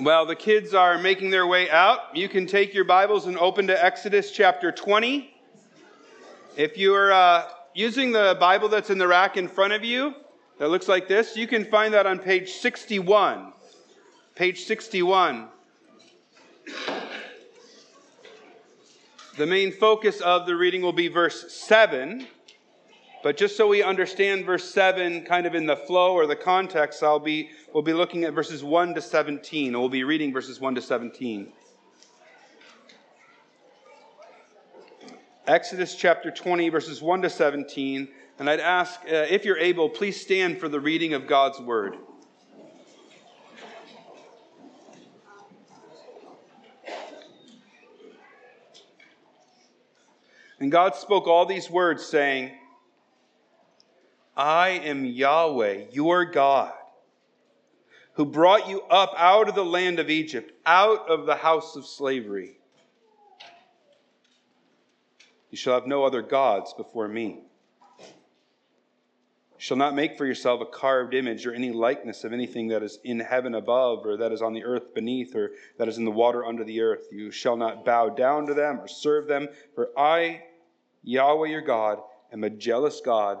While the kids are making their way out, you can take your Bibles and open to Exodus chapter 20. If you're uh, using the Bible that's in the rack in front of you, that looks like this, you can find that on page 61. Page 61. The main focus of the reading will be verse 7. But just so we understand verse 7 kind of in the flow or the context, I'll be, we'll be looking at verses 1 to 17. We'll be reading verses 1 to 17. Exodus chapter 20, verses 1 to 17. And I'd ask, uh, if you're able, please stand for the reading of God's word. And God spoke all these words, saying, I am Yahweh, your God, who brought you up out of the land of Egypt, out of the house of slavery. You shall have no other gods before me. You shall not make for yourself a carved image or any likeness of anything that is in heaven above, or that is on the earth beneath, or that is in the water under the earth. You shall not bow down to them or serve them, for I, Yahweh your God, am a jealous God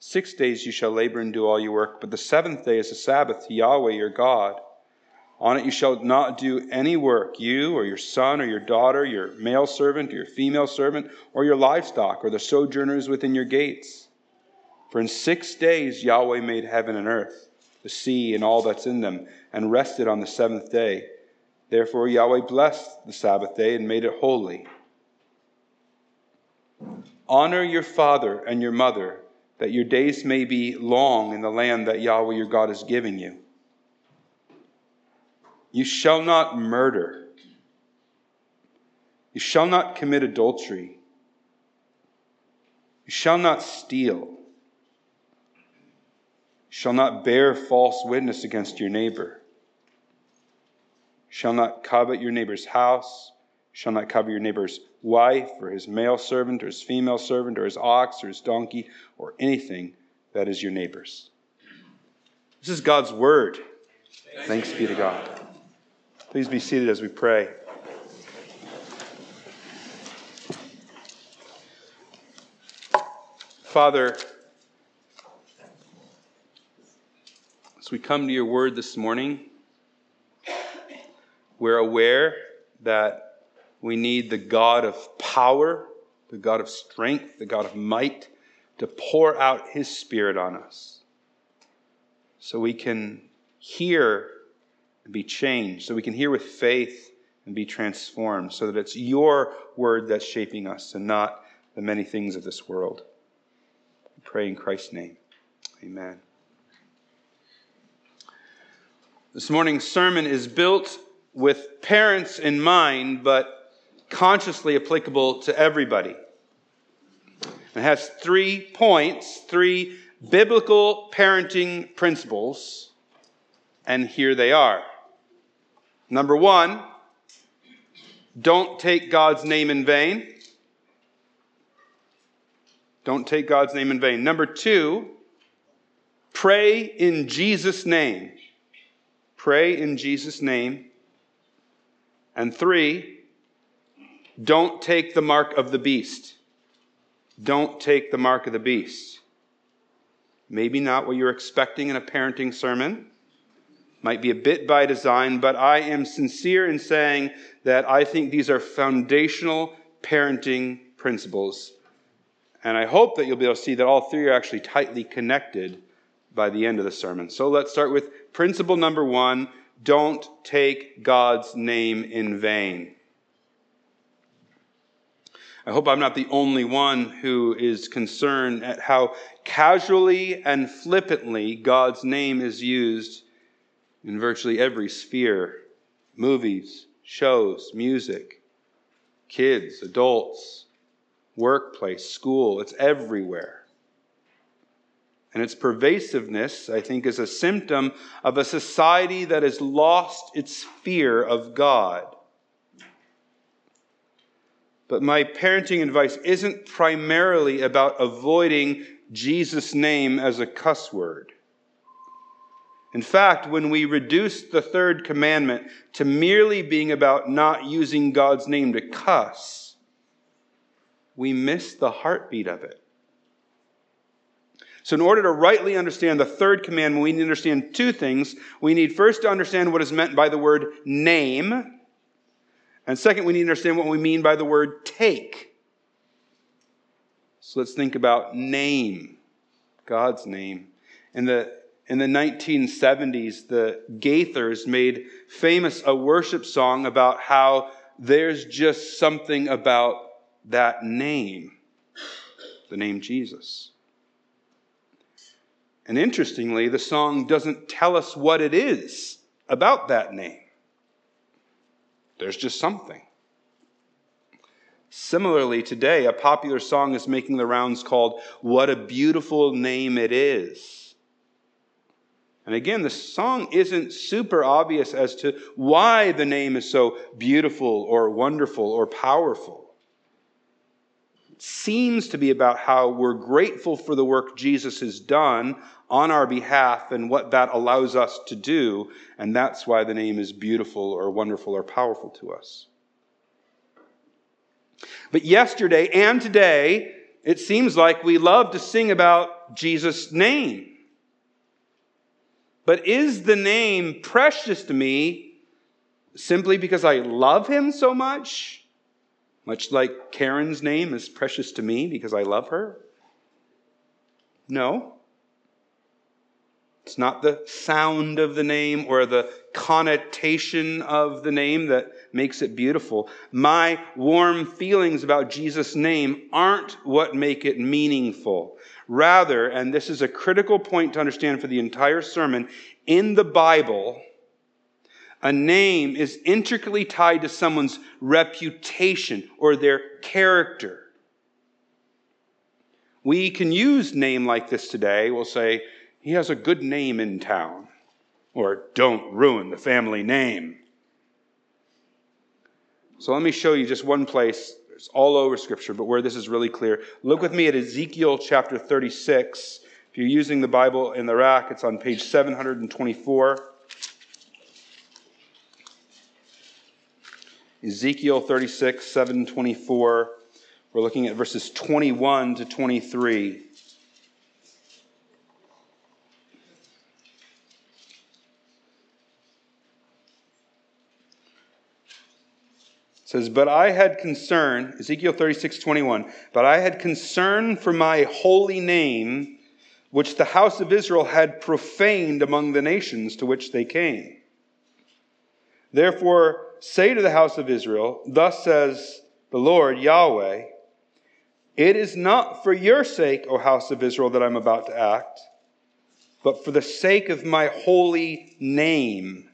Six days you shall labor and do all your work, but the seventh day is a Sabbath to Yahweh your God. On it you shall not do any work, you or your son or your daughter, your male servant or your female servant, or your livestock, or the sojourners within your gates. For in six days Yahweh made heaven and earth, the sea and all that's in them, and rested on the seventh day. Therefore Yahweh blessed the Sabbath day and made it holy. Honor your father and your mother that your days may be long in the land that Yahweh your God is giving you. You shall not murder. You shall not commit adultery. You shall not steal. You shall not bear false witness against your neighbor. You shall not covet your neighbor's house. You shall not covet your neighbor's wife or his male servant or his female servant or his ox or his donkey or anything that is your neighbor's. This is God's word. Thanks be to God. Please be seated as we pray. Father, as we come to your word this morning, we're aware that we need the God of power, the God of strength, the God of might to pour out his spirit on us so we can hear and be changed, so we can hear with faith and be transformed, so that it's your word that's shaping us and not the many things of this world. We pray in Christ's name. Amen. This morning's sermon is built with parents in mind, but consciously applicable to everybody. It has three points, three biblical parenting principles, and here they are. Number one, don't take God's name in vain. Don't take God's name in vain. Number two, pray in Jesus' name. Pray in Jesus' name. And three, don't take the mark of the beast. Don't take the mark of the beast. Maybe not what you're expecting in a parenting sermon. Might be a bit by design, but I am sincere in saying that I think these are foundational parenting principles. And I hope that you'll be able to see that all three are actually tightly connected by the end of the sermon. So let's start with principle number one don't take God's name in vain. I hope I'm not the only one who is concerned at how casually and flippantly God's name is used in virtually every sphere movies, shows, music. kids, adults, workplace, school, it's everywhere. And its pervasiveness, I think, is a symptom of a society that has lost its fear of God. But my parenting advice isn't primarily about avoiding Jesus' name as a cuss word. In fact, when we reduce the third commandment to merely being about not using God's name to cuss, we miss the heartbeat of it. So, in order to rightly understand the third commandment, we need to understand two things. We need first to understand what is meant by the word name. And second, we need to understand what we mean by the word take. So let's think about name, God's name. In the, in the 1970s, the Gaithers made famous a worship song about how there's just something about that name, the name Jesus. And interestingly, the song doesn't tell us what it is about that name. There's just something. Similarly, today, a popular song is making the rounds called What a Beautiful Name It Is. And again, the song isn't super obvious as to why the name is so beautiful or wonderful or powerful. Seems to be about how we're grateful for the work Jesus has done on our behalf and what that allows us to do. And that's why the name is beautiful or wonderful or powerful to us. But yesterday and today, it seems like we love to sing about Jesus' name. But is the name precious to me simply because I love him so much? Much like Karen's name is precious to me because I love her? No. It's not the sound of the name or the connotation of the name that makes it beautiful. My warm feelings about Jesus' name aren't what make it meaningful. Rather, and this is a critical point to understand for the entire sermon, in the Bible, a name is intricately tied to someone's reputation or their character. We can use name like this today. We'll say, he has a good name in town. Or don't ruin the family name. So let me show you just one place. It's all over Scripture, but where this is really clear. Look with me at Ezekiel chapter 36. If you're using the Bible in the rack, it's on page 724. Ezekiel 36, 724. We're looking at verses 21 to 23. says, But I had concern, Ezekiel 36, 21, but I had concern for my holy name, which the house of Israel had profaned among the nations to which they came. Therefore, say to the house of Israel, Thus says the Lord Yahweh, It is not for your sake, O house of Israel, that I'm about to act, but for the sake of my holy name,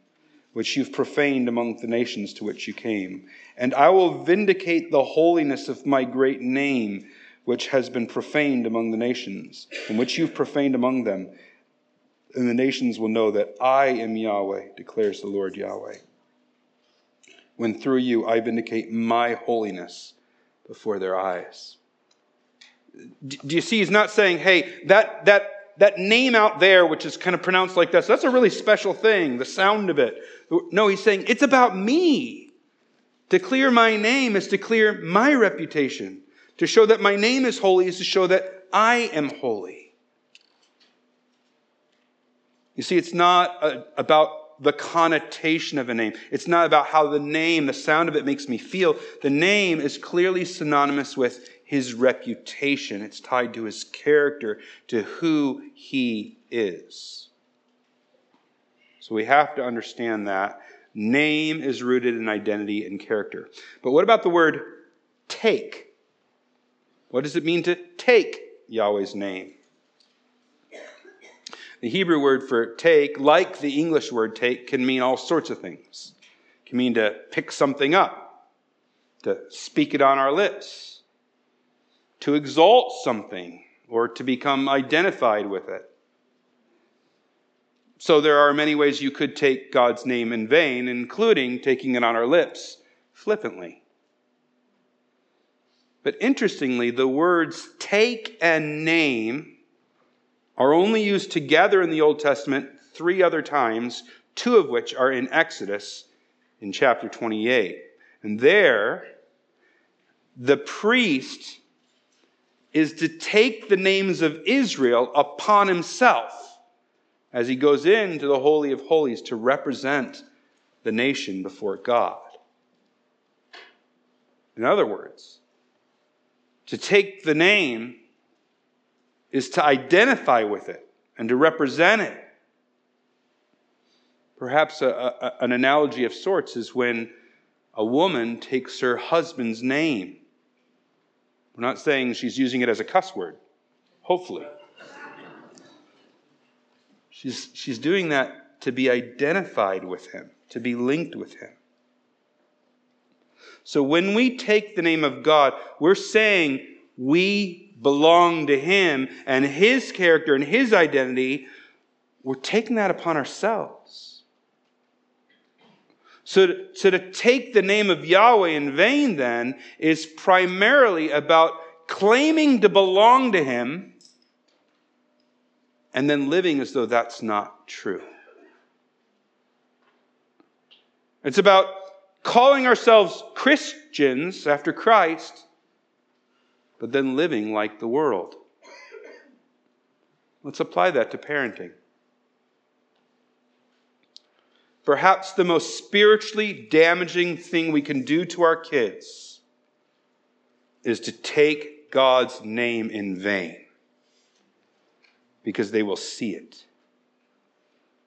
which you've profaned among the nations to which you came and I will vindicate the holiness of my great name, which has been profaned among the nations, and which you've profaned among them. And the nations will know that I am Yahweh, declares the Lord Yahweh. When through you I vindicate my holiness before their eyes. Do you see? He's not saying, hey, that, that, that name out there, which is kind of pronounced like this, that's a really special thing, the sound of it. No, he's saying, it's about me. To clear my name is to clear my reputation. To show that my name is holy is to show that I am holy. You see, it's not a, about the connotation of a name. It's not about how the name, the sound of it makes me feel. The name is clearly synonymous with his reputation. It's tied to his character, to who he is. So we have to understand that Name is rooted in identity and character. But what about the word take? What does it mean to take Yahweh's name? The Hebrew word for take, like the English word take, can mean all sorts of things. It can mean to pick something up, to speak it on our lips, to exalt something, or to become identified with it. So there are many ways you could take God's name in vain, including taking it on our lips flippantly. But interestingly, the words take and name are only used together in the Old Testament three other times, two of which are in Exodus in chapter 28. And there, the priest is to take the names of Israel upon himself as he goes into the Holy of Holies to represent the nation before God. In other words, to take the name is to identify with it and to represent it. Perhaps a, a, an analogy of sorts is when a woman takes her husband's name. We're not saying she's using it as a cuss word, hopefully. She's, she's doing that to be identified with him, to be linked with him. So when we take the name of God, we're saying we belong to him and his character and his identity. We're taking that upon ourselves. So to, so to take the name of Yahweh in vain, then, is primarily about claiming to belong to him and then living as though that's not true. It's about calling ourselves Christians after Christ, but then living like the world. Let's apply that to parenting. Perhaps the most spiritually damaging thing we can do to our kids is to take God's name in vain because they will see it.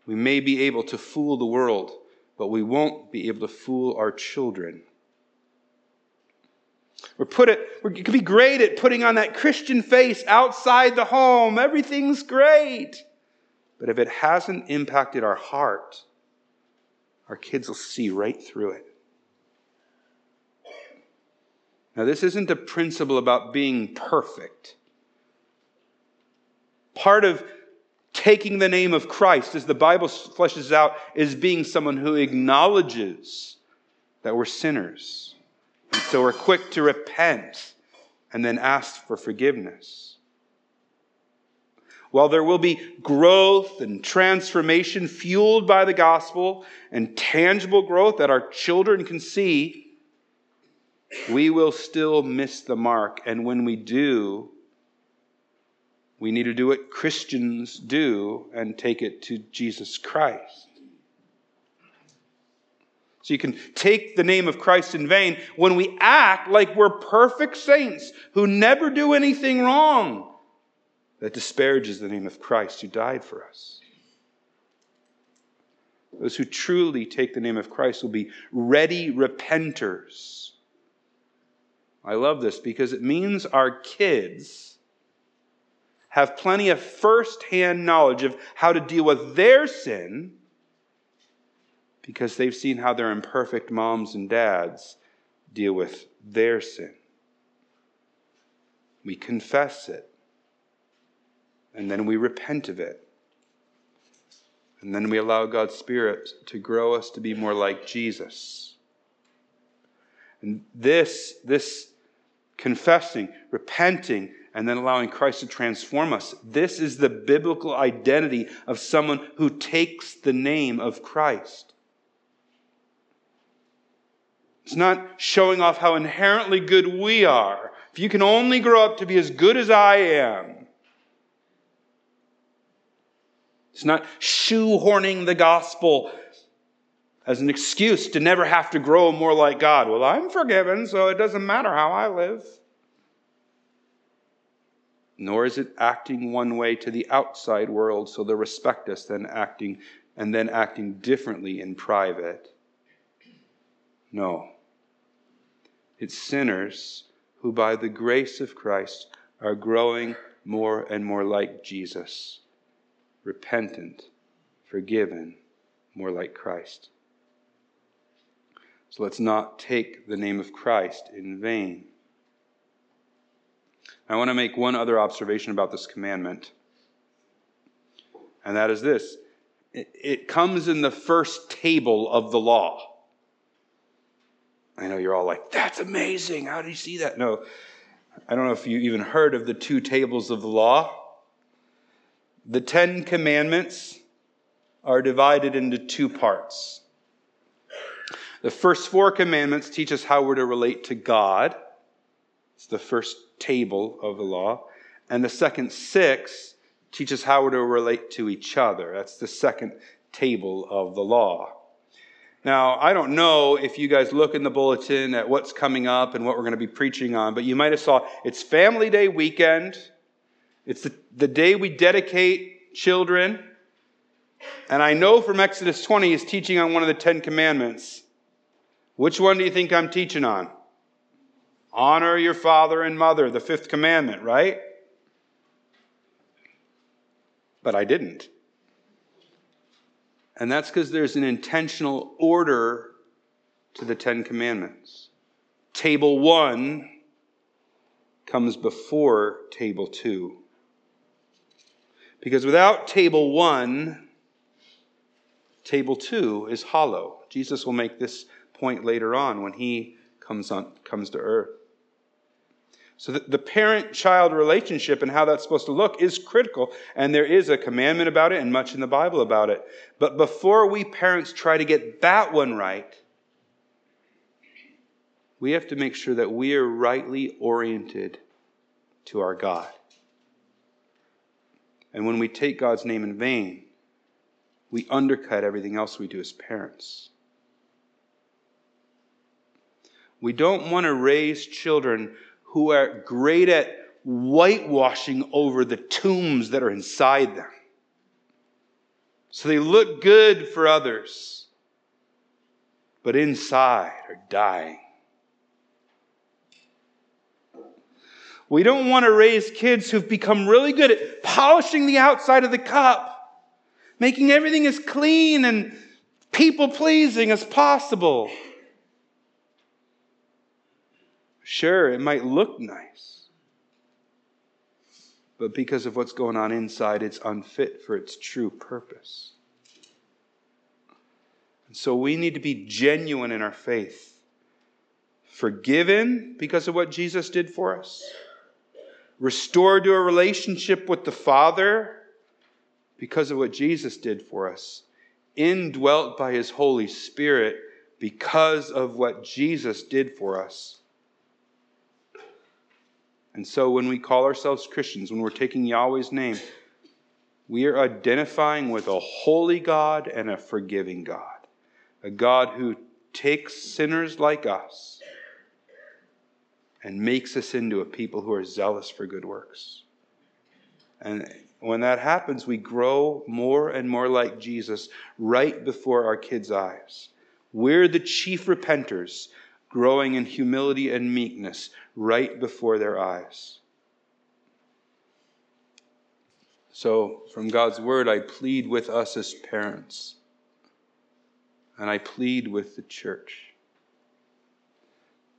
We may be able to fool the world, but we won't be able to fool our children. We're put it, we could be great at putting on that Christian face outside the home. Everything's great. But if it hasn't impacted our heart, our kids will see right through it. Now, this isn't a principle about being perfect. Part of taking the name of Christ, as the Bible fleshes out, is being someone who acknowledges that we're sinners. And so we're quick to repent and then ask for forgiveness. While there will be growth and transformation fueled by the gospel and tangible growth that our children can see, we will still miss the mark. And when we do, we need to do what Christians do and take it to Jesus Christ. So you can take the name of Christ in vain when we act like we're perfect saints who never do anything wrong. That disparages the name of Christ who died for us. Those who truly take the name of Christ will be ready repenters. I love this because it means our kids have plenty of first hand knowledge of how to deal with their sin because they've seen how their imperfect moms and dads deal with their sin. We confess it, and then we repent of it. And then we allow God's Spirit to grow us to be more like Jesus. And this, this confessing, repenting, and then allowing Christ to transform us. This is the biblical identity of someone who takes the name of Christ. It's not showing off how inherently good we are. If you can only grow up to be as good as I am, it's not shoehorning the gospel as an excuse to never have to grow more like God. Well, I'm forgiven, so it doesn't matter how I live nor is it acting one way to the outside world so they'll respect us then acting and then acting differently in private no it's sinners who by the grace of christ are growing more and more like jesus repentant forgiven more like christ So let's not take the name of Christ in vain. I want to make one other observation about this commandment, and that is this it, comes in the first table of the law. I know you're all like, that's amazing. How do you see that? No, I don't know if you even heard of the two tables of the law. The Ten Commandments are divided into two parts. The first four commandments teach us how we're to relate to God. It's the first table of the law. And the second six teach us how we're to relate to each other. That's the second table of the law. Now, I don't know if you guys look in the bulletin at what's coming up and what we're going to be preaching on, but you might have saw it's Family Day weekend. It's the, the day we dedicate children. And I know from Exodus 20 is teaching on one of the Ten Commandments. Which one do you think I'm teaching on? Honor your father and mother, the fifth commandment, right? But I didn't. And that's because there's an intentional order to the Ten Commandments. Table one comes before table two. Because without table one, table two is hollow. Jesus will make this point later on when he comes, on, comes to earth. So the parent child relationship and how that's supposed to look is critical, and there is a commandment about it and much in the Bible about it. But before we parents try to get that one right, we have to make sure that we are rightly oriented to our God. And when we take God's name in vain, we undercut everything else we do as parents. We don't want to raise children who are great at whitewashing over the tombs that are inside them. So they look good for others, but inside are dying. We don't want to raise kids who've become really good at polishing the outside of the cup, making everything as clean and people pleasing as possible. Sure, it might look nice, but because of what's going on inside, it's unfit for its true purpose. And so we need to be genuine in our faith, forgiven because of what Jesus did for us, restored to a relationship with the Father because of what Jesus did for us, indwelt by His Holy Spirit because of what Jesus did for us and so when we call ourselves Christians, when we're taking Yahweh's name, we are identifying with a holy God and a forgiving God, a God who takes sinners like us and makes us into a people who are zealous for good works. And when that happens, we grow more and more like Jesus right before our kids' eyes. We're the chief repenters growing in humility and meekness right before their eyes. So, from God's word, I plead with us as parents, and I plead with the church.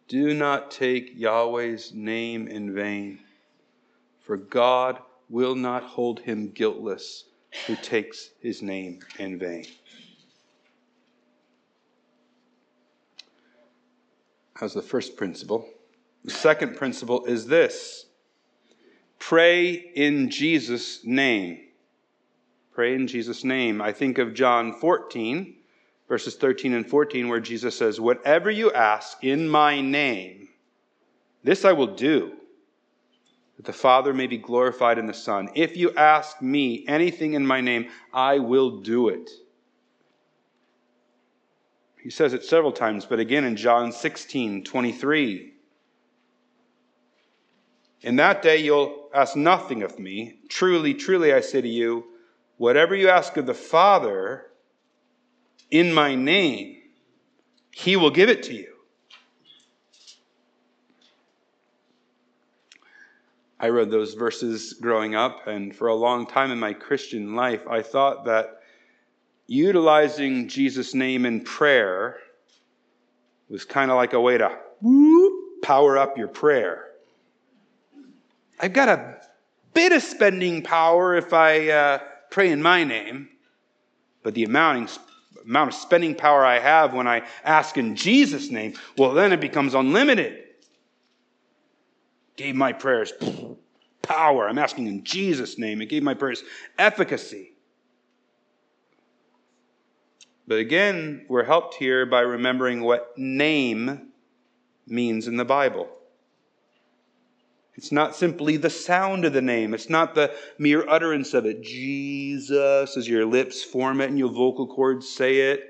Do not take Yahweh's name in vain, for God will not hold him guiltless who takes his name in vain. How's the first principle? The second principle is this pray in Jesus' name. Pray in Jesus' name. I think of John 14, verses 13 and 14, where Jesus says, Whatever you ask in my name, this I will do, that the Father may be glorified in the Son. If you ask me anything in my name, I will do it. He says it several times, but again in John 16, 23. In that day you'll ask nothing of me. Truly, truly, I say to you, whatever you ask of the Father in my name, he will give it to you. I read those verses growing up, and for a long time in my Christian life, I thought that utilizing Jesus' name in prayer was kind of like a way to whoop, power up your prayer. I've got a bit of spending power if I uh, pray in my name, but the amount, amount of spending power I have when I ask in Jesus' name, well, then it becomes unlimited. Gave my prayers power. I'm asking in Jesus' name. It gave my prayers efficacy. But again, we're helped here by remembering what name means in the Bible. It's not simply the sound of the name. It's not the mere utterance of it. Jesus, as your lips form it and your vocal cords say it.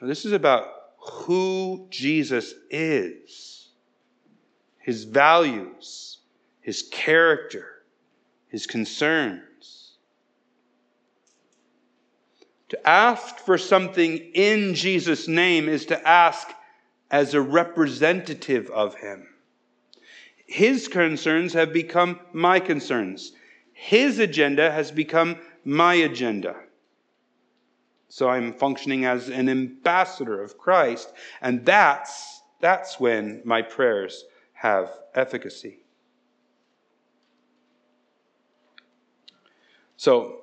Now, this is about who Jesus is, his values, his character, his concerns. To ask for something in Jesus' name is to ask as a representative of him. His concerns have become my concerns. His agenda has become my agenda. So I'm functioning as an ambassador of Christ, and that's, that's when my prayers have efficacy. So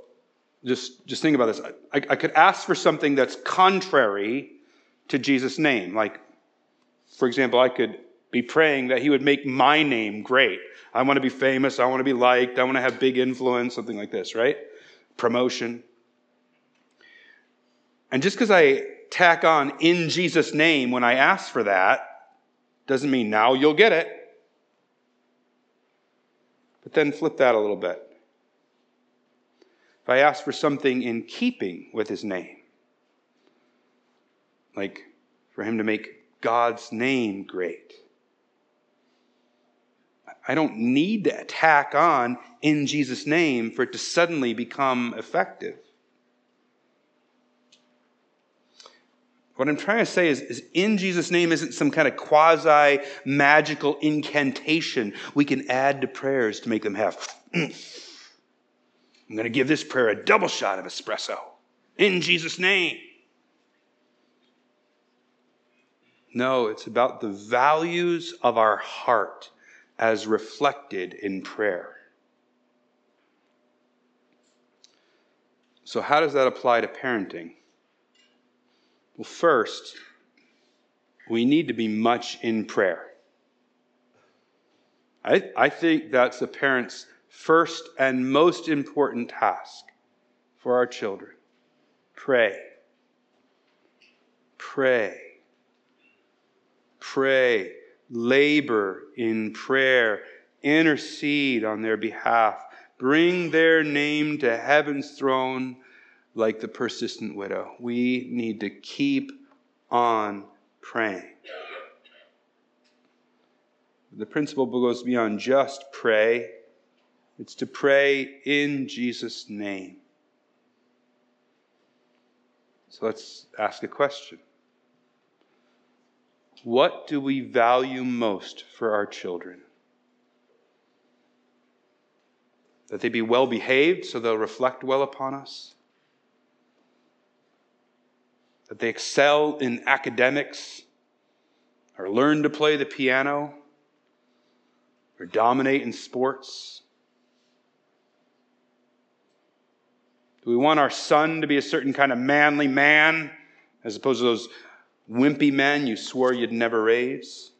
just, just think about this. I, I could ask for something that's contrary to Jesus' name. Like, for example, I could be praying that he would make my name great. I want to be famous. I want to be liked. I want to have big influence, something like this, right? Promotion. And just because I tack on in Jesus' name when I ask for that doesn't mean now you'll get it. But then flip that a little bit. I ask for something in keeping with his name, like for him to make God's name great, I don't need to attack on in Jesus' name for it to suddenly become effective. What I'm trying to say is, is, in Jesus' name isn't some kind of quasi magical incantation we can add to prayers to make them have. I'm going to give this prayer a double shot of espresso. In Jesus' name. No, it's about the values of our heart as reflected in prayer. So, how does that apply to parenting? Well, first, we need to be much in prayer. I, I think that's a parent's first and most important task for our children. Pray. Pray. Pray labor in prayer, intercede on their behalf, bring their name to heaven's throne like the persistent widow. We need to keep on praying. The principle goes beyond just pray, it's to pray in Jesus' name. So let's ask a question what do we value most for our children? That they be well behaved so they'll reflect well upon us? That they excel in academics or learn to play the piano or dominate in sports? We want our son to be a certain kind of manly man as opposed to those wimpy men you swore you'd never raise?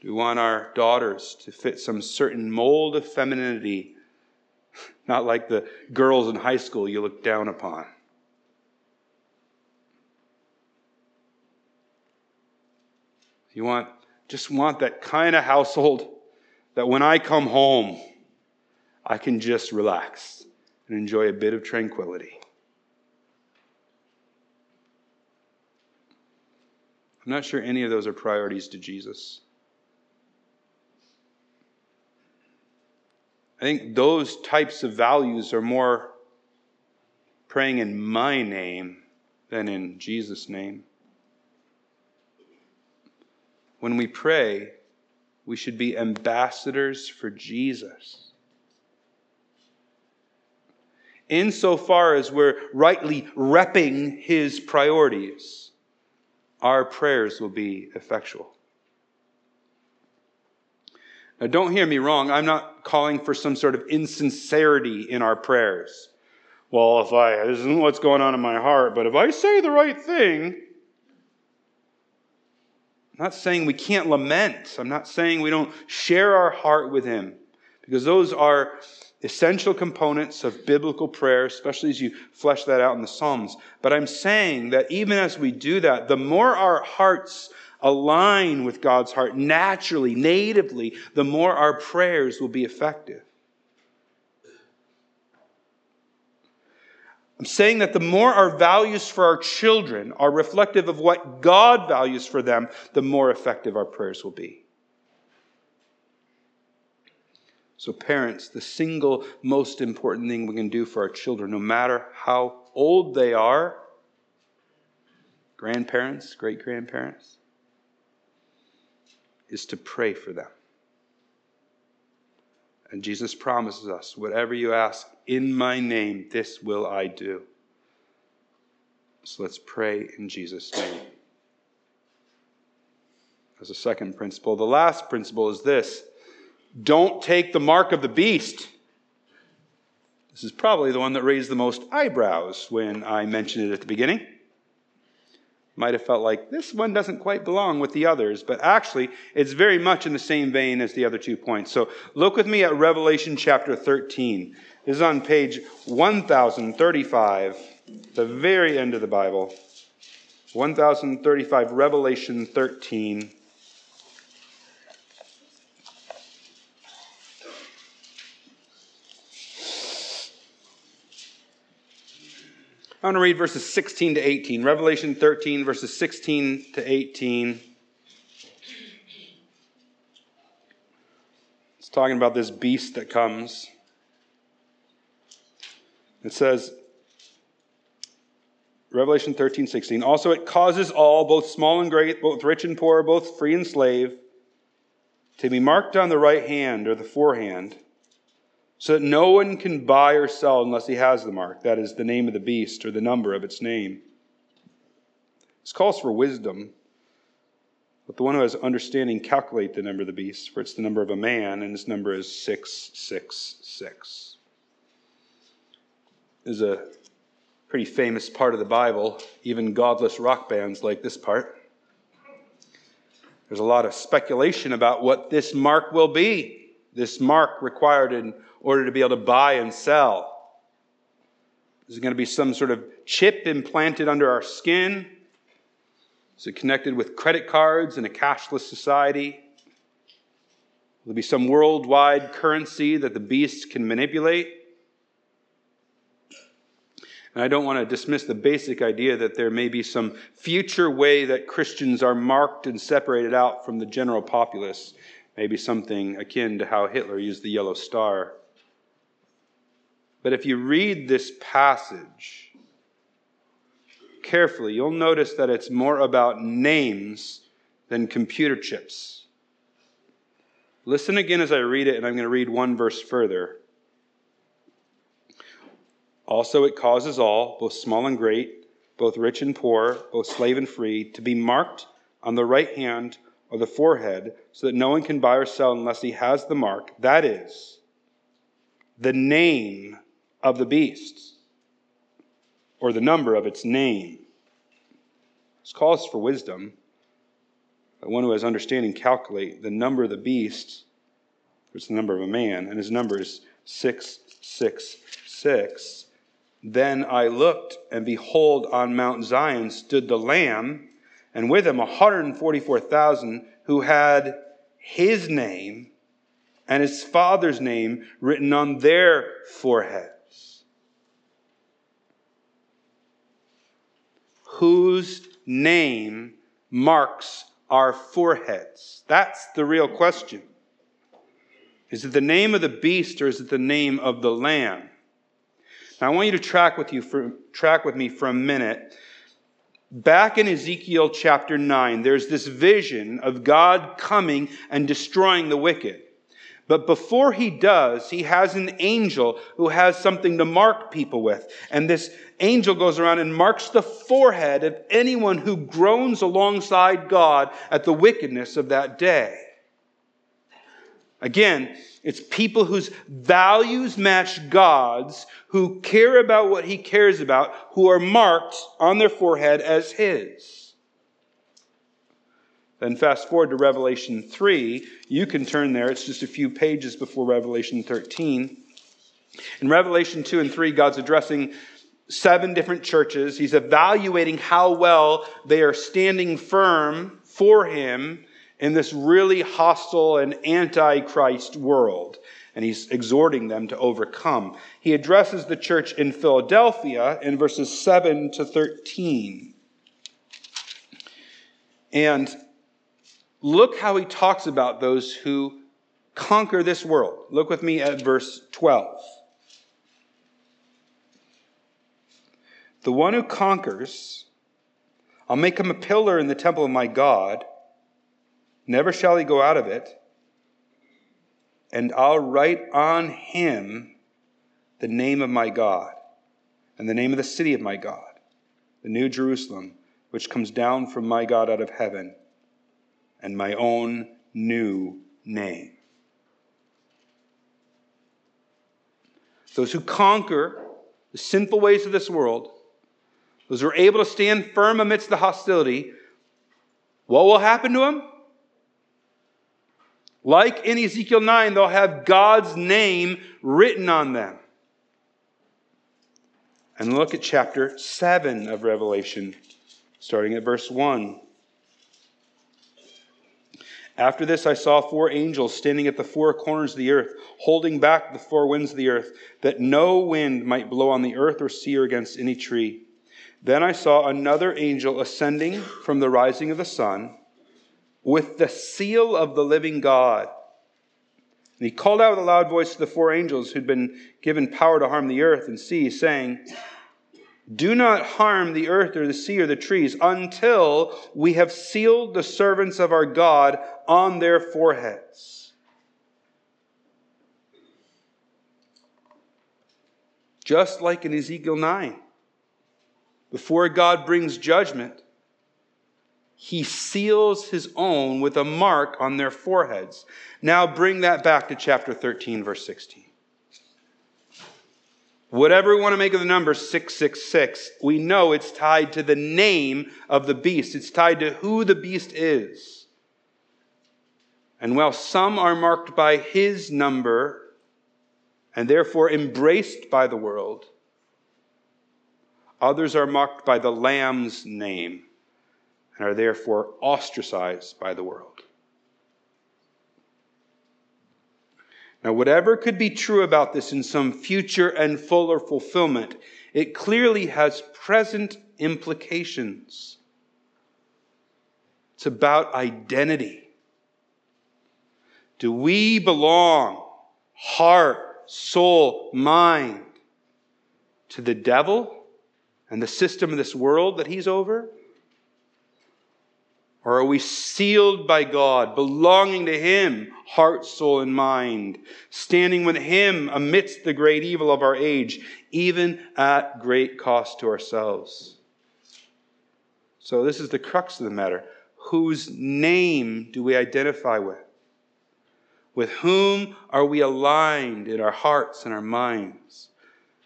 Do we want our daughters to fit some certain mold of femininity, not like the girls in high school you look down upon? You want just want that kind of household that when I come home, I can just relax and enjoy a bit of tranquility. I'm not sure any of those are priorities to Jesus. I think those types of values are more praying in my name than in Jesus' name. When we pray, we should be ambassadors for Jesus. Insofar as we're rightly repping his priorities, our prayers will be effectual. Now, don't hear me wrong. I'm not calling for some sort of insincerity in our prayers. Well, if I, this isn't what's going on in my heart, but if I say the right thing, I'm not saying we can't lament. I'm not saying we don't share our heart with Him, because those are essential components of biblical prayer, especially as you flesh that out in the Psalms. But I'm saying that even as we do that, the more our hearts align with God's heart naturally, natively, the more our prayers will be effective. I'm saying that the more our values for our children are reflective of what God values for them, the more effective our prayers will be. So, parents, the single most important thing we can do for our children, no matter how old they are, grandparents, great grandparents, is to pray for them. And Jesus promises us whatever you ask in my name, this will I do. So let's pray in Jesus' name. As a second principle, the last principle is this don't take the mark of the beast. This is probably the one that raised the most eyebrows when I mentioned it at the beginning might have felt like this one doesn't quite belong with the others, but actually, it's very much in the same vein as the other two points. So look with me at Revelation chapter 13. This is on page 1035, the very end of the Bible. 1035, Revelation 13. I want to read verses 16 to 18. Revelation 13, verses 16 to 18. It's talking about this beast that comes. It says, Revelation 13, 16. Also, it causes all, both small and great, both rich and poor, both free and slave, to be marked on the right hand or the forehand so that no one can buy or sell unless he has the mark, that is, the name of the beast or the number of its name. This calls for wisdom. Let the one who has understanding calculate the number of the beast, for it's the number of a man, and his number is 666. This is a pretty famous part of the Bible. Even godless rock bands like this part. There's a lot of speculation about what this mark will be. This mark required in order to be able to buy and sell. Is it going to be some sort of chip implanted under our skin? Is it connected with credit cards in a cashless society? Will there be some worldwide currency that the beast can manipulate? And I don't want to dismiss the basic idea that there may be some future way that Christians are marked and separated out from the general populace. Maybe something akin to how Hitler used the yellow star. But if you read this passage carefully, you'll notice that it's more about names than computer chips. Listen again as I read it, and I'm going to read one verse further. Also, it causes all, both small and great, both rich and poor, both slave and free, to be marked on the right hand or the forehead, so that no one can buy or sell unless he has the mark. That is, the name of the beast or the number of its name. This calls for wisdom. But one who has understanding calculate the number of the beast, which is the number of a man, and his number is 666. Then I looked, and behold, on Mount Zion stood the Lamb, and with him 144,000 who had his name and his father's name written on their forehead. Whose name marks our foreheads? That's the real question. Is it the name of the beast or is it the name of the lamb? Now I want you to track with you for, track with me for a minute. Back in Ezekiel chapter 9, there's this vision of God coming and destroying the wicked. But before he does, he has an angel who has something to mark people with. And this angel goes around and marks the forehead of anyone who groans alongside God at the wickedness of that day. Again, it's people whose values match God's, who care about what he cares about, who are marked on their forehead as his. Then fast forward to Revelation 3. You can turn there, it's just a few pages before Revelation 13. In Revelation 2 and 3, God's addressing seven different churches. He's evaluating how well they are standing firm for Him in this really hostile and anti-Christ world. And he's exhorting them to overcome. He addresses the church in Philadelphia in verses 7 to 13. And Look how he talks about those who conquer this world. Look with me at verse 12. The one who conquers, I'll make him a pillar in the temple of my God. Never shall he go out of it. And I'll write on him the name of my God and the name of the city of my God, the new Jerusalem, which comes down from my God out of heaven and my own new name. Those who conquer the sinful ways of this world, those who are able to stand firm amidst the hostility, what will happen to them? Like in Ezekiel 9, they'll have God's name written on them. And look at chapter 7 of Revelation, starting at verse 1. After this, I saw four angels standing at the four corners of the earth, holding back the four winds of the earth, that no wind might blow on the earth or sea or against any tree. Then I saw another angel ascending from the rising of the sun with the seal of the living God. And he called out with a loud voice to the four angels who'd been given power to harm the earth and sea, saying, do not harm the earth or the sea or the trees until we have sealed the servants of our God on their foreheads. Just like in Ezekiel 9, before God brings judgment, he seals his own with a mark on their foreheads. Now bring that back to chapter 13, verse 16. Whatever we want to make of the number 666, we know it's tied to the name of the beast. It's tied to who the beast is. And while some are marked by his number and therefore embraced by the world, others are marked by the Lamb's name and are therefore ostracized by the world. Now, whatever could be true about this in some future and fuller fulfillment, it clearly has present implications. It's about identity. Do we belong, heart, soul, mind, to the devil and the system of this world that he's over? Or are we sealed by God, belonging to Him, heart, soul, and mind, standing with Him amidst the great evil of our age, even at great cost to ourselves? So, this is the crux of the matter. Whose name do we identify with? With whom are we aligned in our hearts and our minds?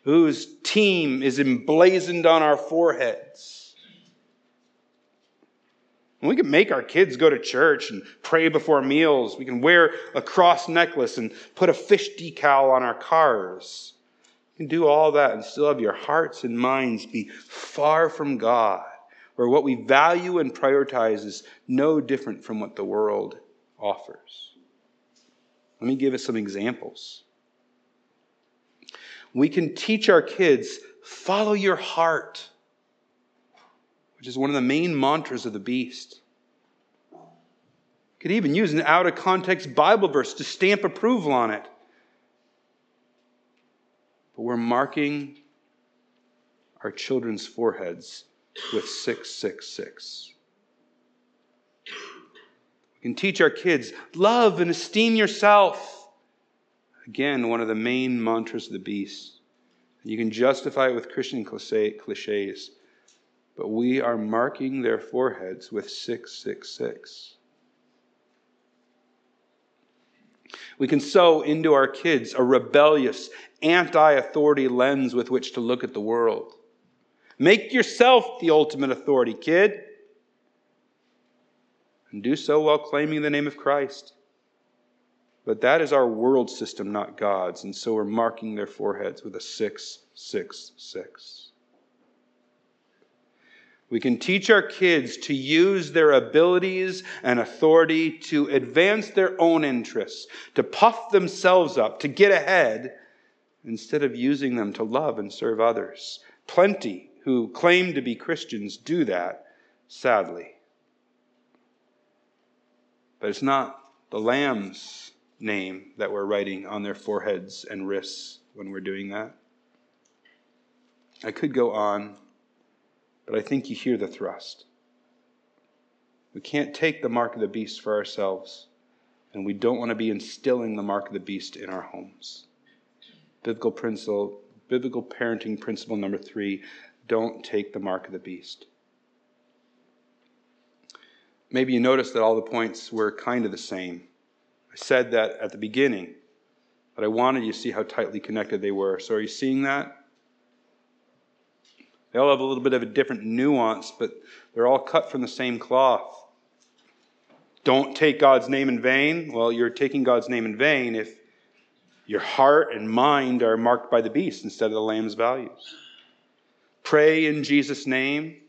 Whose team is emblazoned on our foreheads? we can make our kids go to church and pray before meals. We can wear a cross necklace and put a fish decal on our cars. You can do all that and still have your hearts and minds be far from God, where what we value and prioritize is no different from what the world offers. Let me give us some examples. We can teach our kids follow your heart which is one of the main mantras of the beast. Could even use an out of context Bible verse to stamp approval on it. But we're marking our children's foreheads with 666. Can teach our kids love and esteem yourself Again, one of the main mantras of the beast. You can justify it with Christian cliches, but we are marking their foreheads with 666. We can sow into our kids a rebellious, anti authority lens with which to look at the world. Make yourself the ultimate authority, kid. And do so while claiming the name of Christ. But that is our world system, not God's. And so we're marking their foreheads with a 666. We can teach our kids to use their abilities and authority to advance their own interests, to puff themselves up, to get ahead, instead of using them to love and serve others. Plenty who claim to be Christians do that, sadly. But it's not the Lamb's name that we're writing on their foreheads and wrists when we're doing that. I could go on, but I think you hear the thrust. We can't take the mark of the beast for ourselves, and we don't want to be instilling the mark of the beast in our homes. Biblical principle, biblical parenting principle number three don't take the mark of the beast. Maybe you noticed that all the points were kind of the same. I said that at the beginning, but I wanted you to see how tightly connected they were. So, are you seeing that? They all have a little bit of a different nuance, but they're all cut from the same cloth. Don't take God's name in vain. Well, you're taking God's name in vain if your heart and mind are marked by the beast instead of the lamb's values. Pray in Jesus' name.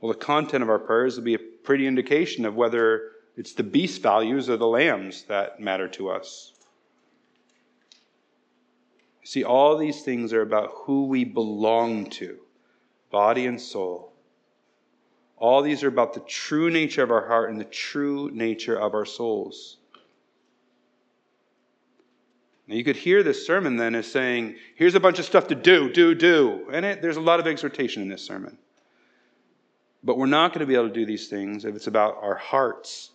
Well, the content of our prayers will be a pretty indication of whether it's the beast values or the lambs that matter to us. See, all these things are about who we belong to body and soul. All these are about the true nature of our heart and the true nature of our souls. Now, you could hear this sermon then as saying, here's a bunch of stuff to do, do, do. And it, there's a lot of exhortation in this sermon. But we're not going to be able to do these things if it's about our hearts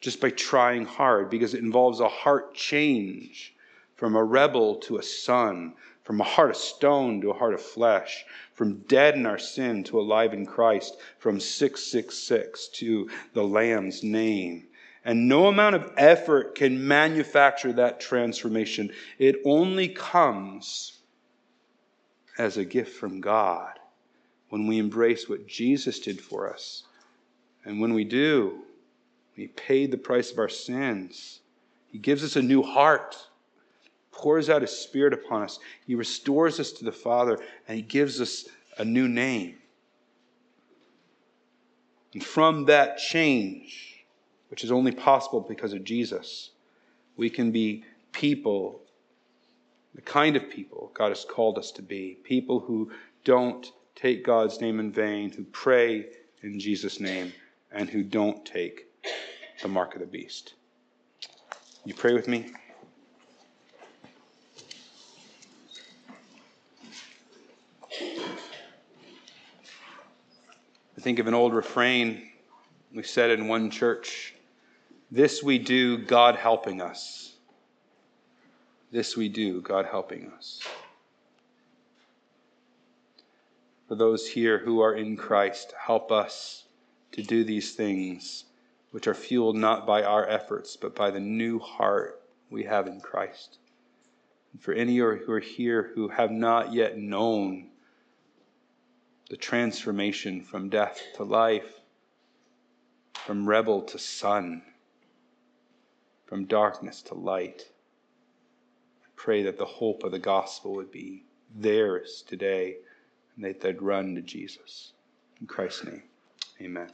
just by trying hard because it involves a heart change from a rebel to a son, from a heart of stone to a heart of flesh, from dead in our sin to alive in Christ, from 666 to the Lamb's name. And no amount of effort can manufacture that transformation. It only comes as a gift from God when we embrace what Jesus did for us. And when we do, He paid the price of our sins. He gives us a new heart, pours out His Spirit upon us. He restores us to the Father, and He gives us a new name. And from that change, which is only possible because of Jesus. We can be people, the kind of people God has called us to be, people who don't take God's name in vain, who pray in Jesus' name, and who don't take the mark of the beast. You pray with me? I think of an old refrain we said in one church this we do, God helping us. This we do, God helping us. For those here who are in Christ, help us to do these things which are fueled not by our efforts, but by the new heart we have in Christ. And for any who are here who have not yet known the transformation from death to life, from rebel to son, from darkness to light. I pray that the hope of the gospel would be theirs today and that they'd run to Jesus. In Christ's name, amen.